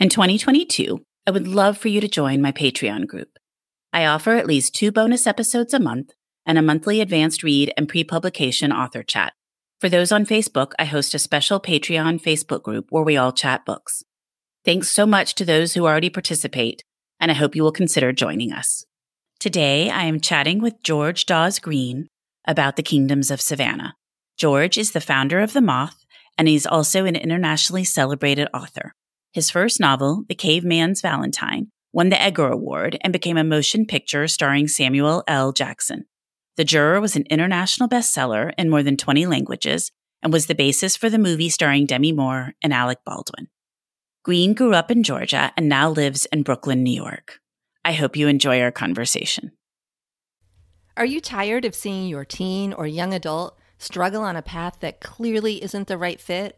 In 2022, I would love for you to join my Patreon group. I offer at least two bonus episodes a month and a monthly advanced read and pre publication author chat. For those on Facebook, I host a special Patreon Facebook group where we all chat books. Thanks so much to those who already participate, and I hope you will consider joining us. Today, I am chatting with George Dawes Green about the Kingdoms of Savannah. George is the founder of The Moth, and he's also an internationally celebrated author. His first novel, The Caveman's Valentine, won the Edgar Award and became a motion picture starring Samuel L. Jackson. The Juror was an international bestseller in more than 20 languages and was the basis for the movie starring Demi Moore and Alec Baldwin. Green grew up in Georgia and now lives in Brooklyn, New York. I hope you enjoy our conversation. Are you tired of seeing your teen or young adult struggle on a path that clearly isn't the right fit?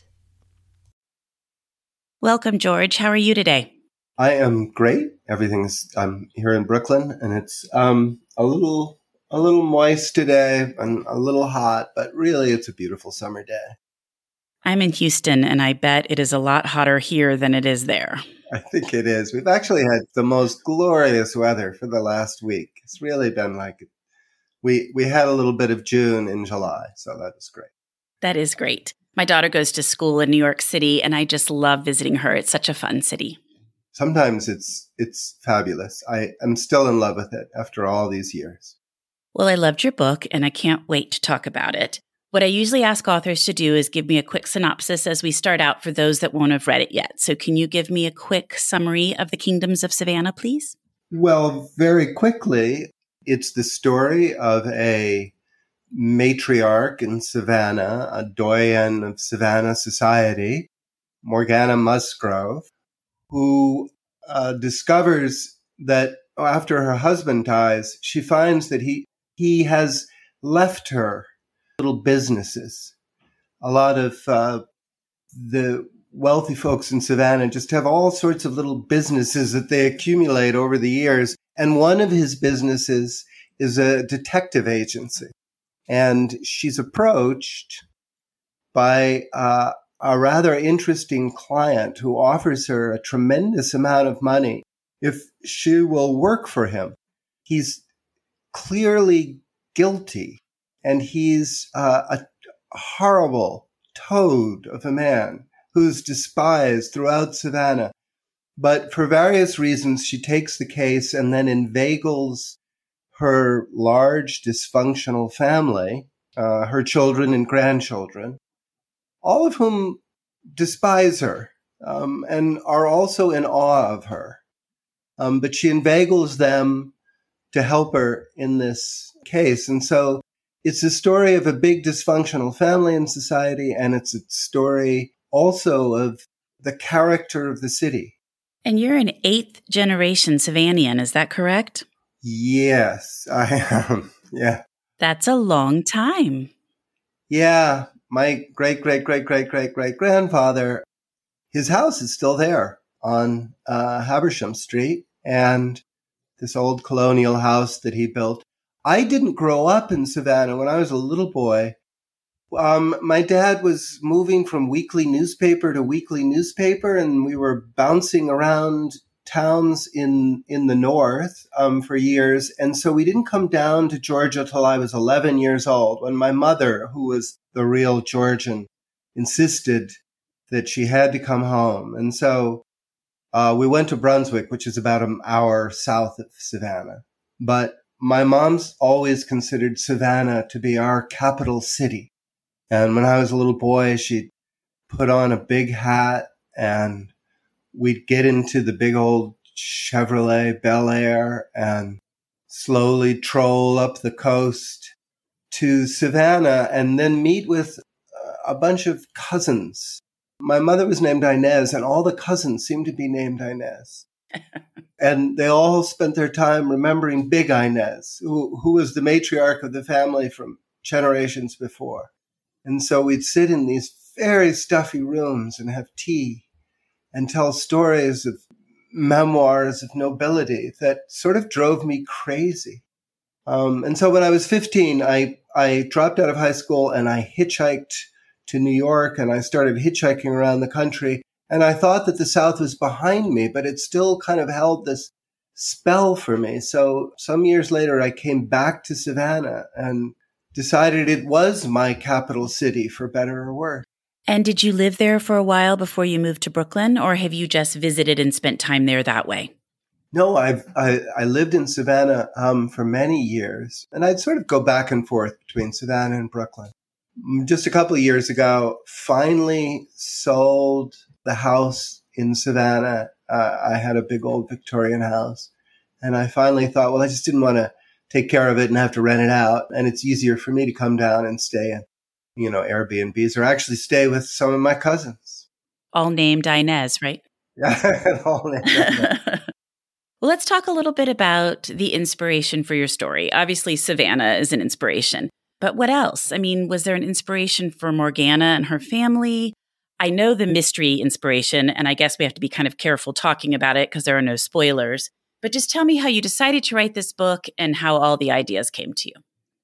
Welcome, George. How are you today? I am great. Everything's I'm here in Brooklyn, and it's um, a little a little moist today and a little hot, but really it's a beautiful summer day. I'm in Houston, and I bet it is a lot hotter here than it is there. I think it is. We've actually had the most glorious weather for the last week. It's really been like we we had a little bit of June in July, so that is great. That is great. My daughter goes to school in New York City, and I just love visiting her. It's such a fun city. Sometimes it's it's fabulous. I am still in love with it after all these years. Well, I loved your book, and I can't wait to talk about it. What I usually ask authors to do is give me a quick synopsis as we start out for those that won't have read it yet. So, can you give me a quick summary of the Kingdoms of Savannah, please? Well, very quickly, it's the story of a matriarch in Savannah, a doyen of Savannah society, Morgana Musgrove, who uh, discovers that after her husband dies, she finds that he he has left her little businesses. A lot of uh, the wealthy folks in Savannah just have all sorts of little businesses that they accumulate over the years. And one of his businesses is a detective agency and she's approached by uh, a rather interesting client who offers her a tremendous amount of money if she will work for him. He's clearly guilty and he's uh, a horrible toad of a man who's despised throughout Savannah. But for various reasons, she takes the case and then inveigles her large dysfunctional family, uh, her children and grandchildren, all of whom despise her um, and are also in awe of her. Um, but she inveigles them to help her in this case. And so it's a story of a big dysfunctional family in society, and it's a story also of the character of the city. And you're an eighth generation Savannian, is that correct? Yes, I am. Yeah. That's a long time. Yeah. My great, great, great, great, great, great grandfather, his house is still there on uh, Habersham Street. And this old colonial house that he built. I didn't grow up in Savannah when I was a little boy. Um, my dad was moving from weekly newspaper to weekly newspaper, and we were bouncing around towns in in the north um, for years. And so we didn't come down to Georgia till I was 11 years old, when my mother, who was the real Georgian, insisted that she had to come home. And so uh, we went to Brunswick, which is about an hour south of Savannah. But my mom's always considered Savannah to be our capital city. And when I was a little boy, she'd put on a big hat and we'd get into the big old Chevrolet Bel Air and slowly troll up the coast to Savannah and then meet with a bunch of cousins my mother was named Inez, and all the cousins seemed to be named Inez. and they all spent their time remembering Big Inez, who, who was the matriarch of the family from generations before. And so we'd sit in these very stuffy rooms and have tea and tell stories of memoirs of nobility that sort of drove me crazy. Um, and so when I was 15, I, I dropped out of high school and I hitchhiked to New York and I started hitchhiking around the country. And I thought that the South was behind me, but it still kind of held this spell for me. So some years later, I came back to Savannah and decided it was my capital city for better or worse. And did you live there for a while before you moved to Brooklyn, or have you just visited and spent time there that way? No, I've I, I lived in Savannah um, for many years, and I'd sort of go back and forth between Savannah and Brooklyn just a couple of years ago, finally sold the house in Savannah. Uh, I had a big old Victorian house. And I finally thought, well, I just didn't want to take care of it and have to rent it out. And it's easier for me to come down and stay in, you know, Airbnbs or actually stay with some of my cousins. All named Inez, right? Yeah, all named Inez. Well, let's talk a little bit about the inspiration for your story. Obviously, Savannah is an inspiration. But what else? I mean, was there an inspiration for Morgana and her family? I know the mystery inspiration, and I guess we have to be kind of careful talking about it because there are no spoilers. But just tell me how you decided to write this book and how all the ideas came to you.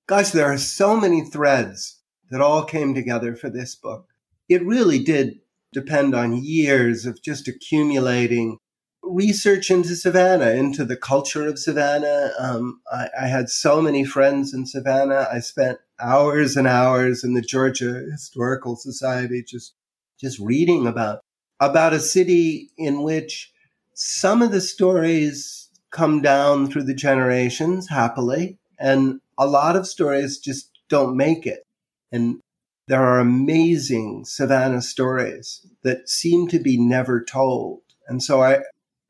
Gosh, there are so many threads that all came together for this book. It really did depend on years of just accumulating research into Savannah, into the culture of Savannah. Um, I, I, had so many friends in Savannah. I spent hours and hours in the Georgia Historical Society just just reading about about a city in which some of the stories come down through the generations happily, and a lot of stories just don't make it. And there are amazing Savannah stories that seem to be never told. And so I,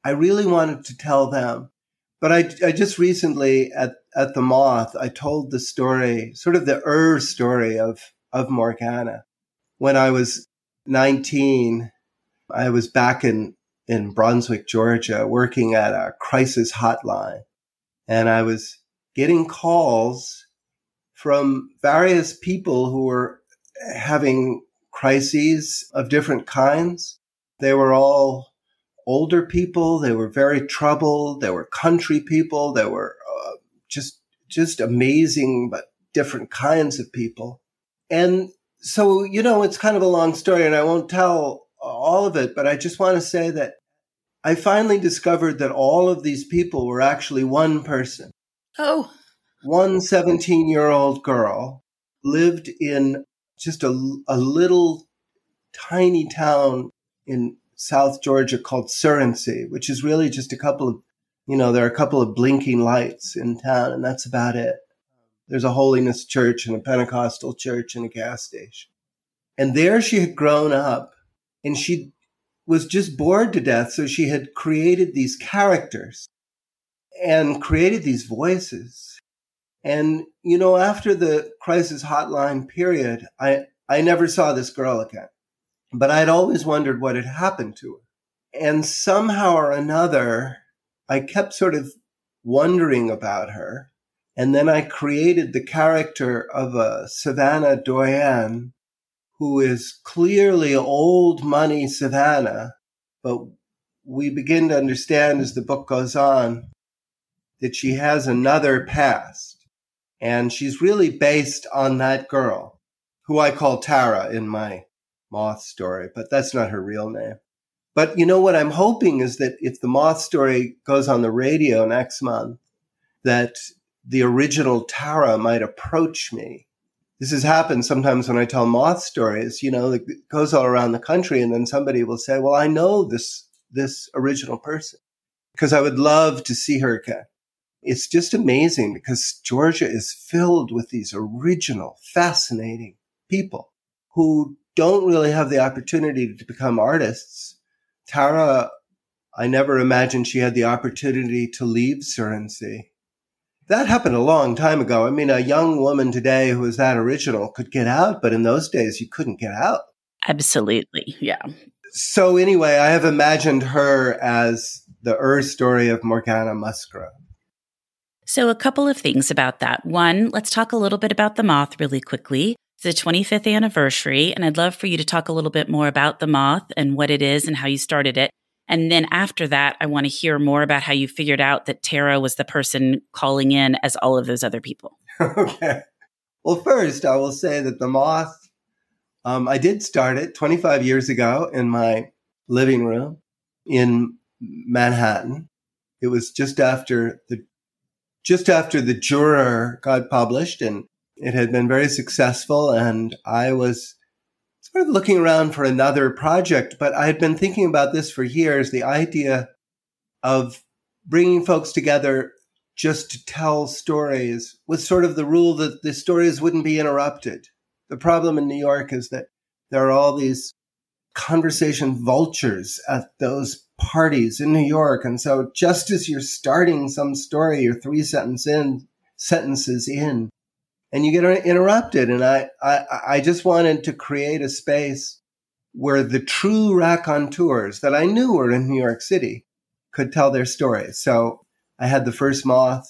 I really wanted to tell them. But I, I just recently at, at the Moth, I told the story, sort of the Ur story of, of Morgana. When I was 19, I was back in, in Brunswick, Georgia, working at a crisis hotline. And I was getting calls from various people who were having crises of different kinds. They were all older people. They were very troubled. They were country people. They were uh, just just amazing, but different kinds of people. And so, you know, it's kind of a long story, and I won't tell all of it. But I just want to say that I finally discovered that all of these people were actually one person. Oh. One 17 year old girl lived in just a, a little tiny town in South Georgia called Surrency, which is really just a couple of, you know, there are a couple of blinking lights in town, and that's about it. There's a holiness church and a Pentecostal church and a gas station. And there she had grown up and she was just bored to death. So she had created these characters and created these voices. And, you know, after the crisis hotline period, I, I never saw this girl again. But I'd always wondered what had happened to her. And somehow or another, I kept sort of wondering about her. And then I created the character of a Savannah doyen who is clearly old money Savannah, but we begin to understand as the book goes on that she has another past. And she's really based on that girl, who I call Tara in my moth story, but that's not her real name. But you know what I'm hoping is that if the moth story goes on the radio next month, that the original Tara might approach me. This has happened sometimes when I tell moth stories, you know, it goes all around the country and then somebody will say, well, I know this, this original person because I would love to see her again. It's just amazing because Georgia is filled with these original, fascinating people who don't really have the opportunity to become artists. Tara, I never imagined she had the opportunity to leave Surrency that happened a long time ago. I mean, a young woman today who is that original could get out, but in those days you couldn't get out. Absolutely. Yeah. So anyway, I have imagined her as the Ur story of Morgana Musgrove. So a couple of things about that. One, let's talk a little bit about the moth really quickly. It's the 25th anniversary, and I'd love for you to talk a little bit more about the moth and what it is and how you started it. And then after that, I want to hear more about how you figured out that Tara was the person calling in as all of those other people. okay. Well, first, I will say that the moth, um, I did start it 25 years ago in my living room in Manhattan. It was just after the just after the juror got published and it had been very successful and I was sort of looking around for another project, but I had been thinking about this for years the idea of bringing folks together just to tell stories with sort of the rule that the stories wouldn't be interrupted. The problem in New York is that there are all these conversation vultures at those parties in New York. And so just as you're starting some story, you're three sentence in, sentences in, and you get interrupted. And I, I, I just wanted to create a space where the true raconteurs that I knew were in New York City could tell their stories. So I had the first moth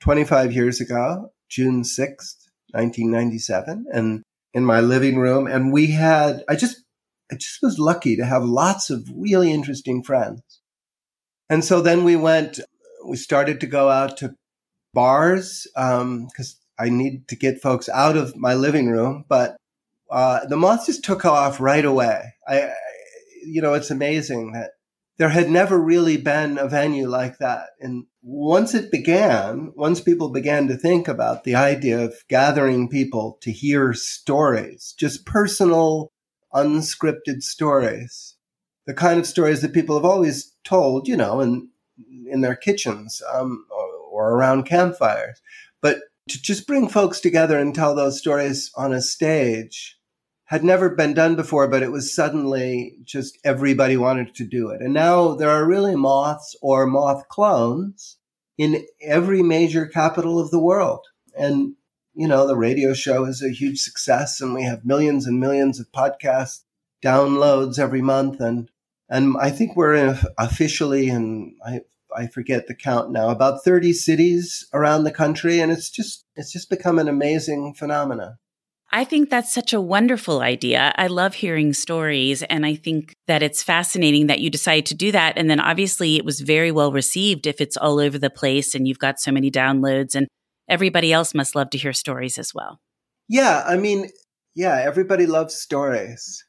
25 years ago, June 6th, 1997, and in my living room. And we had, I just, I just was lucky to have lots of really interesting friends. And so then we went, we started to go out to bars, because um, I need to get folks out of my living room, but uh, the moth just took off right away. I, I, you know, it's amazing that there had never really been a venue like that. And once it began, once people began to think about the idea of gathering people to hear stories, just personal, unscripted stories, the kind of stories that people have always told, you know, in in their kitchens um, or, or around campfires, but to just bring folks together and tell those stories on a stage had never been done before, but it was suddenly just everybody wanted to do it. And now there are really moths or moth clones in every major capital of the world. And, you know, the radio show is a huge success and we have millions and millions of podcast downloads every month. And, and I think we're officially, and I I forget the count now, about 30 cities around the country. And it's just, it's just become an amazing phenomenon. I think that's such a wonderful idea. I love hearing stories. And I think that it's fascinating that you decided to do that. And then obviously it was very well received if it's all over the place and you've got so many downloads and everybody else must love to hear stories as well. Yeah. I mean, yeah, everybody loves stories.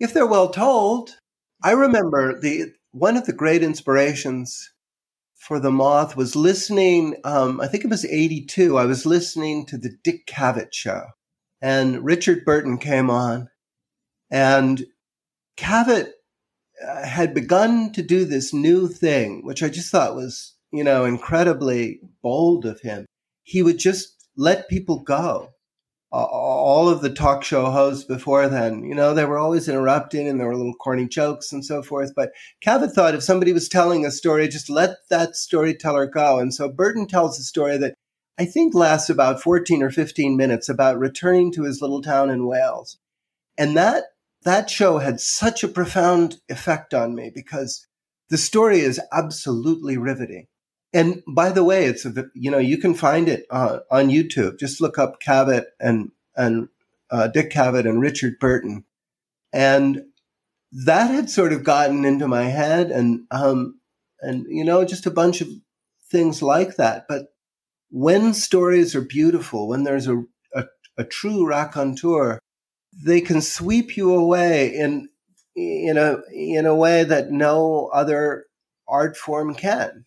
If they're well told, I remember the, one of the great inspirations for the moth was listening um, i think it was 82 i was listening to the dick cavett show and richard burton came on and cavett uh, had begun to do this new thing which i just thought was you know incredibly bold of him he would just let people go all of the talk show hosts before then, you know, they were always interrupting and there were little corny jokes and so forth. But Cavett thought if somebody was telling a story, just let that storyteller go. And so Burton tells a story that I think lasts about 14 or 15 minutes about returning to his little town in Wales. And that, that show had such a profound effect on me because the story is absolutely riveting. And by the way, it's a, you know you can find it uh, on YouTube. Just look up Cavett and and uh, Dick Cavett and Richard Burton, and that had sort of gotten into my head, and um, and you know just a bunch of things like that. But when stories are beautiful, when there's a a, a true raconteur, they can sweep you away in in a in a way that no other art form can.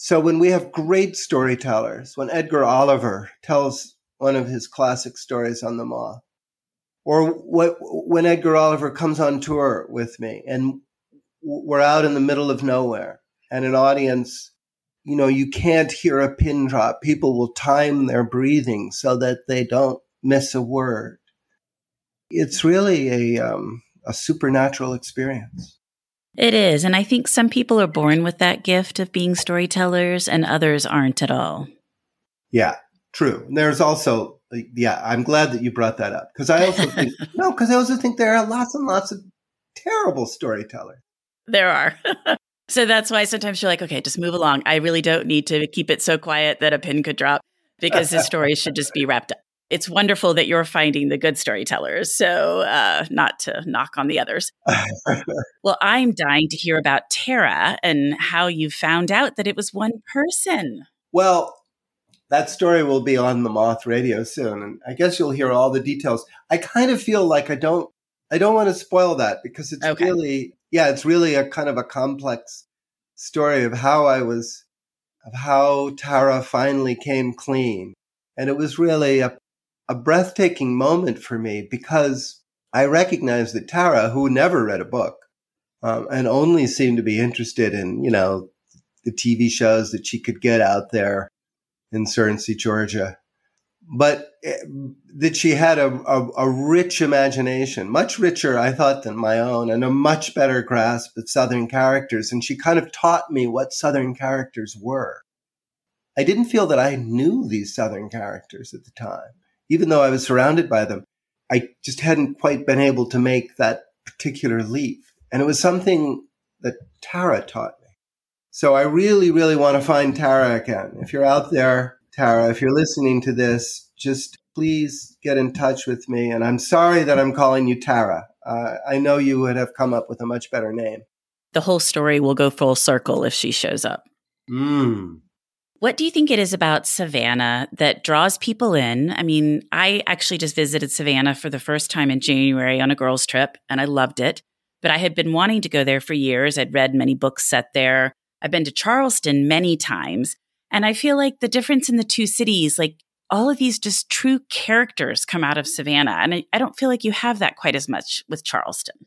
So when we have great storytellers, when Edgar Oliver tells one of his classic stories on the moth, or what, when Edgar Oliver comes on tour with me and we're out in the middle of nowhere and an audience, you know, you can't hear a pin drop. People will time their breathing so that they don't miss a word. It's really a, um, a supernatural experience. It is. And I think some people are born with that gift of being storytellers and others aren't at all. Yeah, true. There's also, yeah, I'm glad that you brought that up because I also think, no, because I also think there are lots and lots of terrible storytellers. There are. so that's why sometimes you're like, okay, just move along. I really don't need to keep it so quiet that a pin could drop because the story should just be wrapped up it's wonderful that you're finding the good storytellers. So, uh, not to knock on the others. well, I'm dying to hear about Tara and how you found out that it was one person. Well, that story will be on the Moth Radio soon, and I guess you'll hear all the details. I kind of feel like I don't, I don't want to spoil that because it's okay. really, yeah, it's really a kind of a complex story of how I was, of how Tara finally came clean, and it was really a a breathtaking moment for me because I recognized that Tara, who never read a book um, and only seemed to be interested in, you know, the TV shows that she could get out there in Surrency, Georgia, but eh, that she had a, a, a, rich imagination, much richer, I thought, than my own, and a much better grasp of Southern characters. And she kind of taught me what Southern characters were. I didn't feel that I knew these Southern characters at the time even though I was surrounded by them, I just hadn't quite been able to make that particular leap. And it was something that Tara taught me. So I really, really want to find Tara again. If you're out there, Tara, if you're listening to this, just please get in touch with me. And I'm sorry that I'm calling you Tara. Uh, I know you would have come up with a much better name. The whole story will go full circle if she shows up. Mm. What do you think it is about Savannah that draws people in? I mean, I actually just visited Savannah for the first time in January on a girls' trip, and I loved it. But I had been wanting to go there for years. I'd read many books set there. I've been to Charleston many times. And I feel like the difference in the two cities, like all of these just true characters come out of Savannah. And I, I don't feel like you have that quite as much with Charleston.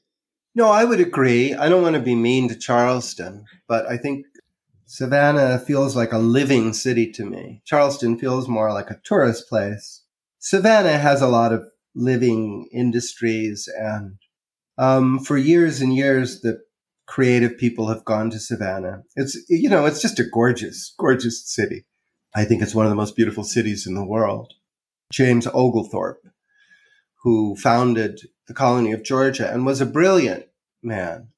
No, I would agree. I don't want to be mean to Charleston, but I think Savannah feels like a living city to me. Charleston feels more like a tourist place. Savannah has a lot of living industries and um, for years and years the creative people have gone to Savannah. It's you know, it's just a gorgeous, gorgeous city. I think it's one of the most beautiful cities in the world. James Oglethorpe, who founded the colony of Georgia and was a brilliant man,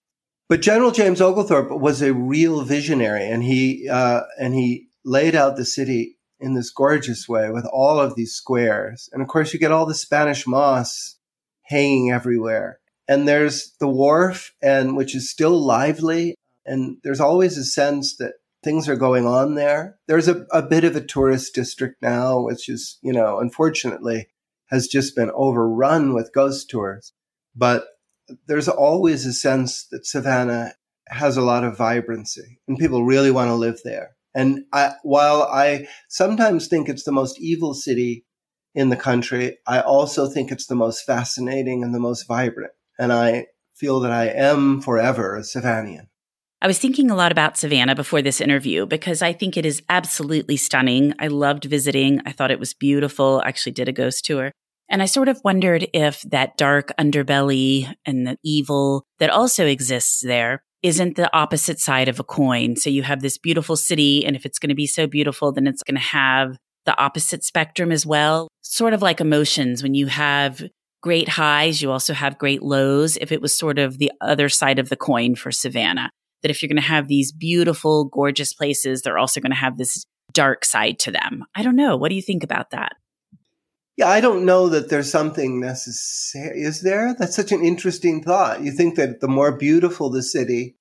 but General James Oglethorpe was a real visionary, and he uh, and he laid out the city in this gorgeous way with all of these squares. And of course, you get all the Spanish moss hanging everywhere. And there's the wharf, and which is still lively. And there's always a sense that things are going on there. There's a, a bit of a tourist district now, which is, you know, unfortunately has just been overrun with ghost tours. But there's always a sense that Savannah has a lot of vibrancy and people really want to live there. And I, while I sometimes think it's the most evil city in the country, I also think it's the most fascinating and the most vibrant. And I feel that I am forever a Savannian. I was thinking a lot about Savannah before this interview because I think it is absolutely stunning. I loved visiting. I thought it was beautiful. I actually did a ghost tour. And I sort of wondered if that dark underbelly and the evil that also exists there isn't the opposite side of a coin. So you have this beautiful city, and if it's going to be so beautiful, then it's going to have the opposite spectrum as well. Sort of like emotions. When you have great highs, you also have great lows. If it was sort of the other side of the coin for Savannah, that if you're going to have these beautiful, gorgeous places, they're also going to have this dark side to them. I don't know. What do you think about that? Yeah, I don't know that there's something necessary. Is there? That's such an interesting thought. You think that the more beautiful the city,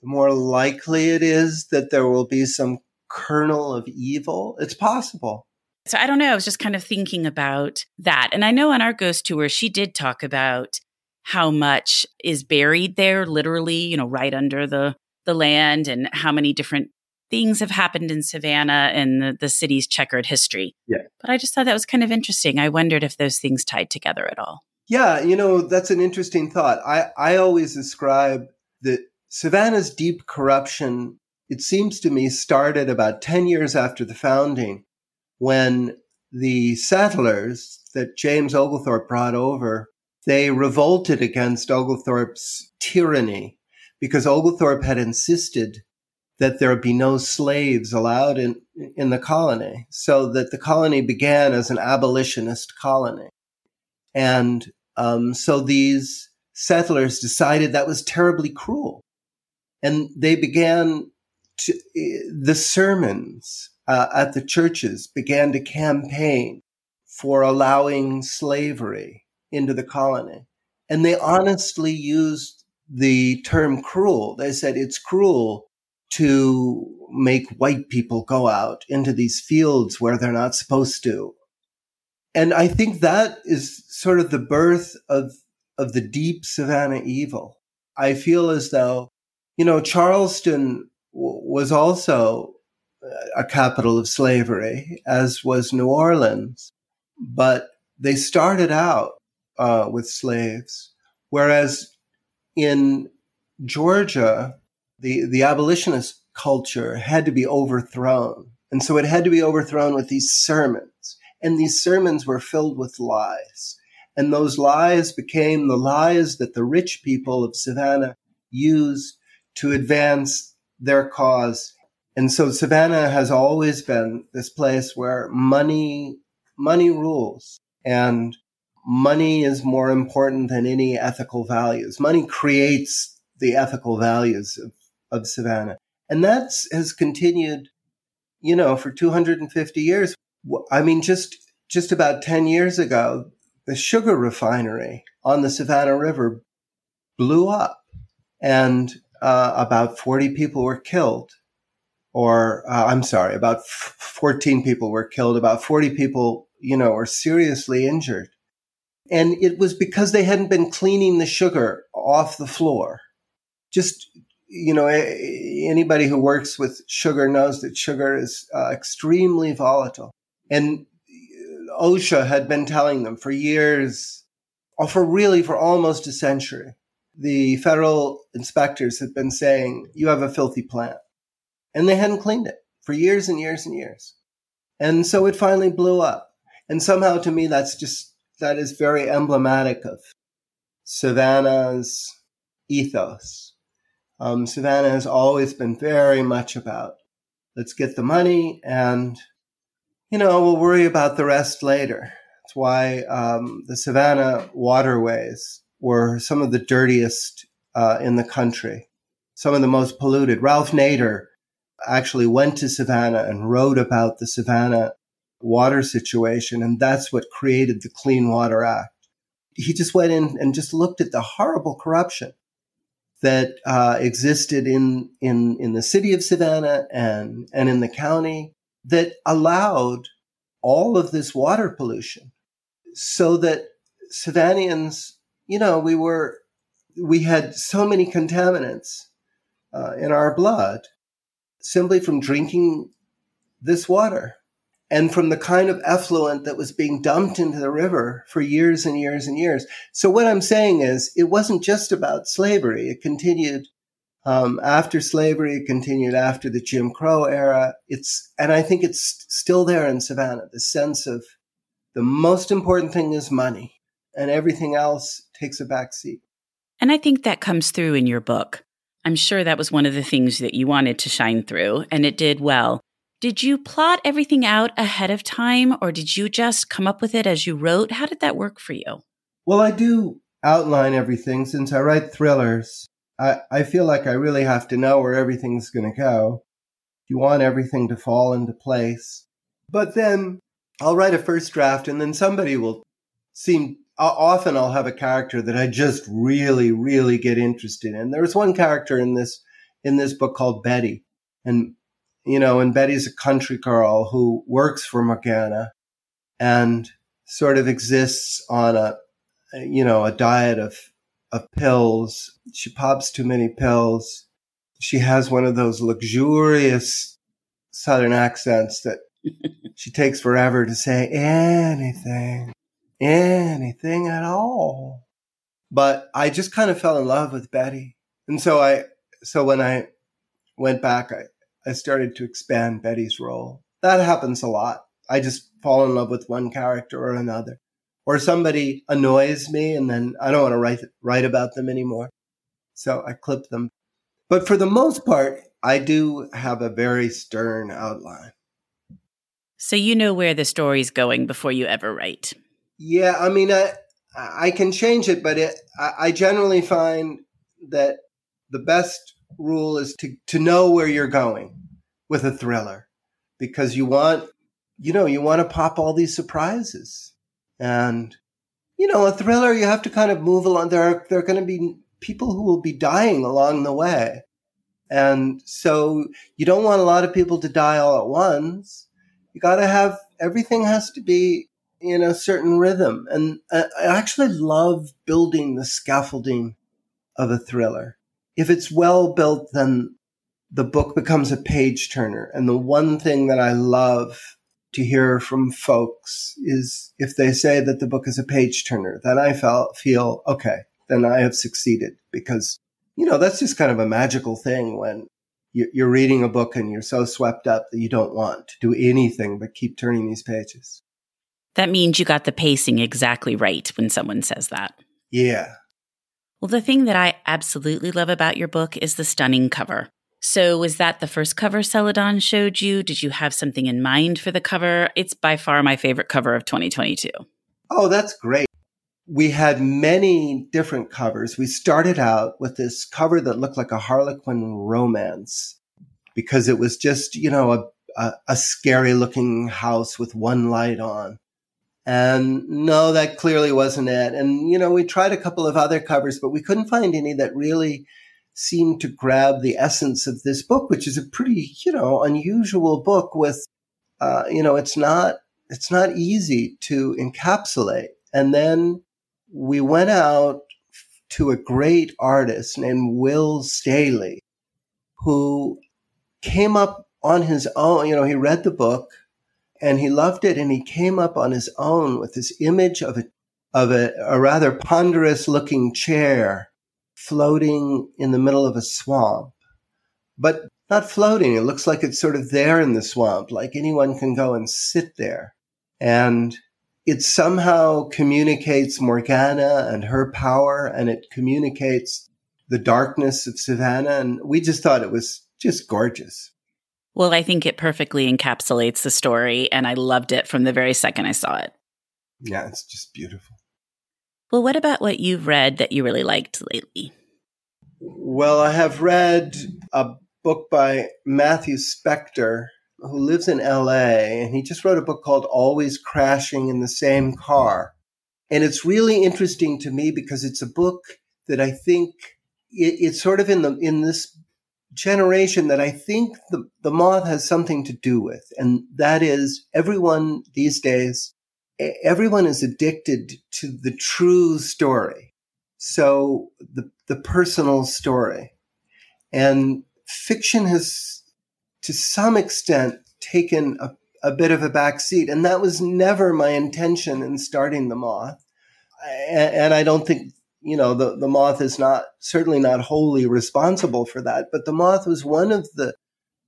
the more likely it is that there will be some kernel of evil. It's possible. So I don't know. I was just kind of thinking about that. And I know on our ghost tour, she did talk about how much is buried there, literally, you know, right under the, the land and how many different things have happened in Savannah and the, the city's checkered history. Yeah. But I just thought that was kind of interesting. I wondered if those things tied together at all. Yeah, you know, that's an interesting thought. I, I always describe that Savannah's deep corruption, it seems to me, started about 10 years after the founding when the settlers that James Oglethorpe brought over, they revolted against Oglethorpe's tyranny because Oglethorpe had insisted that there be no slaves allowed in, in the colony, so that the colony began as an abolitionist colony. And um, so these settlers decided that was terribly cruel. And they began to, the sermons uh, at the churches began to campaign for allowing slavery into the colony. And they honestly used the term cruel. They said it's cruel to make white people go out into these fields where they're not supposed to. And I think that is sort of the birth of, of the deep Savannah evil. I feel as though, you know, Charleston w- was also a capital of slavery, as was New Orleans, but they started out uh, with slaves, whereas in Georgia, the, the abolitionist culture had to be overthrown. And so it had to be overthrown with these sermons. And these sermons were filled with lies. And those lies became the lies that the rich people of Savannah used to advance their cause. And so Savannah has always been this place where money, money rules and money is more important than any ethical values. Money creates the ethical values of of Savannah. And that has continued, you know, for 250 years. I mean, just, just about 10 years ago, the sugar refinery on the Savannah River blew up and uh, about 40 people were killed. Or, uh, I'm sorry, about f- 14 people were killed. About 40 people, you know, were seriously injured. And it was because they hadn't been cleaning the sugar off the floor. Just you know, anybody who works with sugar knows that sugar is uh, extremely volatile. And OSHA had been telling them for years, or for really for almost a century. The federal inspectors had been saying, you have a filthy plant. And they hadn't cleaned it for years and years and years. And so it finally blew up. And somehow to me, that's just, that is very emblematic of Savannah's ethos um, Savannah has always been very much about let's get the money and, you know, we'll worry about the rest later. That's why um, the Savannah waterways were some of the dirtiest uh, in the country, some of the most polluted. Ralph Nader actually went to Savannah and wrote about the Savannah water situation, and that's what created the Clean Water Act. He just went in and just looked at the horrible corruption that uh, existed in, in, in the city of Savannah and, and in the county that allowed all of this water pollution so that Savannahans, you know, we were, we had so many contaminants uh, in our blood simply from drinking this water and from the kind of effluent that was being dumped into the river for years and years and years. So what I'm saying is it wasn't just about slavery. It continued um, after slavery, it continued after the Jim Crow era. It's, and I think it's still there in Savannah, the sense of the most important thing is money and everything else takes a back seat. And I think that comes through in your book. I'm sure that was one of the things that you wanted to shine through, and it did well. Did you plot everything out ahead of time or did you just come up with it as you wrote? How did that work for you? Well, I do outline everything since I write thrillers. I, I feel like I really have to know where everything's going to go. You want everything to fall into place. But then I'll write a first draft and then somebody will seem, often I'll have a character that I just really, really get interested in. There was one character in this, in this book called Betty. And, you know, and Betty's a country girl who works for Morgana and sort of exists on a, you know, a diet of, of pills. She pops too many pills. She has one of those luxurious Southern accents that she takes forever to say anything, anything at all. But I just kind of fell in love with Betty. And so I, so when I went back, I, I started to expand Betty's role. That happens a lot. I just fall in love with one character or another. Or somebody annoys me and then I don't want to write, write about them anymore. So I clip them. But for the most part, I do have a very stern outline. So you know where the story's going before you ever write. Yeah, I mean, I I can change it, but it, I generally find that the best rule is to to know where you're going with a thriller, because you want, you know, you want to pop all these surprises, and you know, a thriller you have to kind of move along. There are there are going to be people who will be dying along the way, and so you don't want a lot of people to die all at once you got to have everything has to be in a certain rhythm. And I actually love building the scaffolding of a thriller. If it's well built, then the book becomes a page turner. And the one thing that I love to hear from folks is if they say that the book is a page turner, then I felt, feel, okay, then I have succeeded because, you know, that's just kind of a magical thing when you're reading a book and you're so swept up that you don't want to do anything but keep turning these pages. That means you got the pacing exactly right when someone says that. Yeah. Well, the thing that I absolutely love about your book is the stunning cover. So, was that the first cover Celadon showed you? Did you have something in mind for the cover? It's by far my favorite cover of 2022. Oh, that's great we had many different covers. We started out with this cover that looked like a Harlequin romance because it was just, you know, a, a, a, scary looking house with one light on. And no, that clearly wasn't it. And, you know, we tried a couple of other covers, but we couldn't find any that really seemed to grab the essence of this book, which is a pretty, you know, unusual book with, uh, you know, it's not, it's not easy to encapsulate. And then we went out to a great artist named Will Staley, who came up on his own. You know, he read the book and he loved it, and he came up on his own with this image of a of a, a rather ponderous looking chair floating in the middle of a swamp, but not floating. It looks like it's sort of there in the swamp, like anyone can go and sit there. And it somehow communicates Morgana and her power, and it communicates the darkness of Savannah. And we just thought it was just gorgeous. Well, I think it perfectly encapsulates the story, and I loved it from the very second I saw it. Yeah, it's just beautiful. Well, what about what you've read that you really liked lately? Well, I have read a book by Matthew Specktor who lives in LA, and he just wrote a book called Always Crashing in the Same Car. And it's really interesting to me because it's a book that I think it, it's sort of in the in this generation that I think the, the moth has something to do with. And that is everyone these days, everyone is addicted to the true story. So the, the personal story. And fiction has to some extent taken a, a bit of a back seat. And that was never my intention in starting the moth. And, and I don't think, you know, the, the moth is not, certainly not wholly responsible for that, but the moth was one of the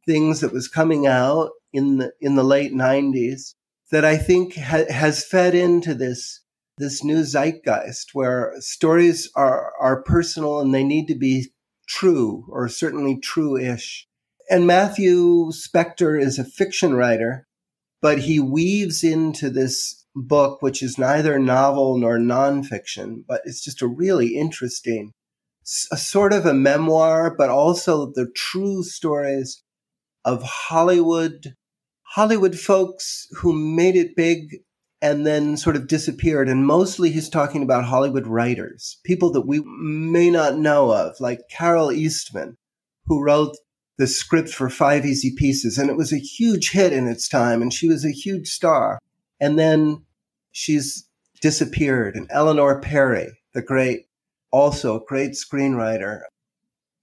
things that was coming out in the, in the late nineties that I think ha- has fed into this this new zeitgeist where stories are are personal and they need to be true or certainly true-ish. And Matthew Specktor is a fiction writer, but he weaves into this book, which is neither novel nor nonfiction, but it's just a really interesting a sort of a memoir, but also the true stories of Hollywood, Hollywood folks who made it big and then sort of disappeared. And mostly he's talking about Hollywood writers, people that we may not know of, like Carole Eastman, who wrote the script for Five Easy Pieces. And it was a huge hit in its time. And she was a huge star. And then she's disappeared. And Eleanor Perry, the great, also great screenwriter,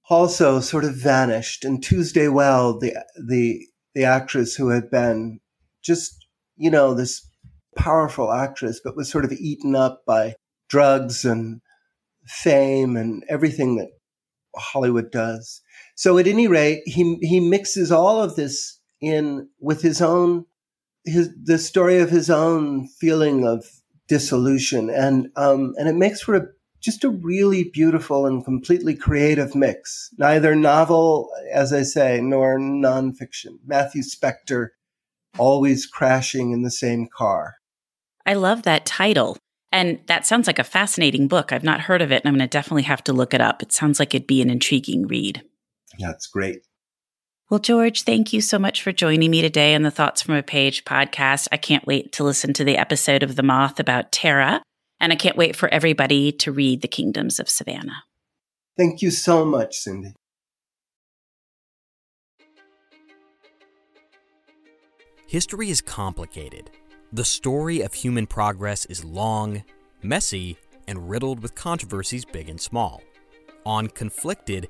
also sort of vanished. And Tuesday Weld, the, the, the actress who had been just, you know, this powerful actress, but was sort of eaten up by drugs and fame and everything that Hollywood does. So at any rate, he he mixes all of this in with his own his the story of his own feeling of dissolution, and um, and it makes for a just a really beautiful and completely creative mix. Neither novel, as I say, nor nonfiction. Matthew Specktor always crashing in the same car. I love that title. And that sounds like a fascinating book. I've not heard of it, and I'm going to definitely have to look it up. It sounds like it'd be an intriguing read. Yeah, it's great. Well, George, thank you so much for joining me today on the Thoughts from a Page podcast. I can't wait to listen to the episode of The Moth about Tara, and I can't wait for everybody to read The Kingdoms of Savannah. Thank you so much, Cindy. History is complicated the story of human progress is long, messy, and riddled with controversies big and small. On Conflicted,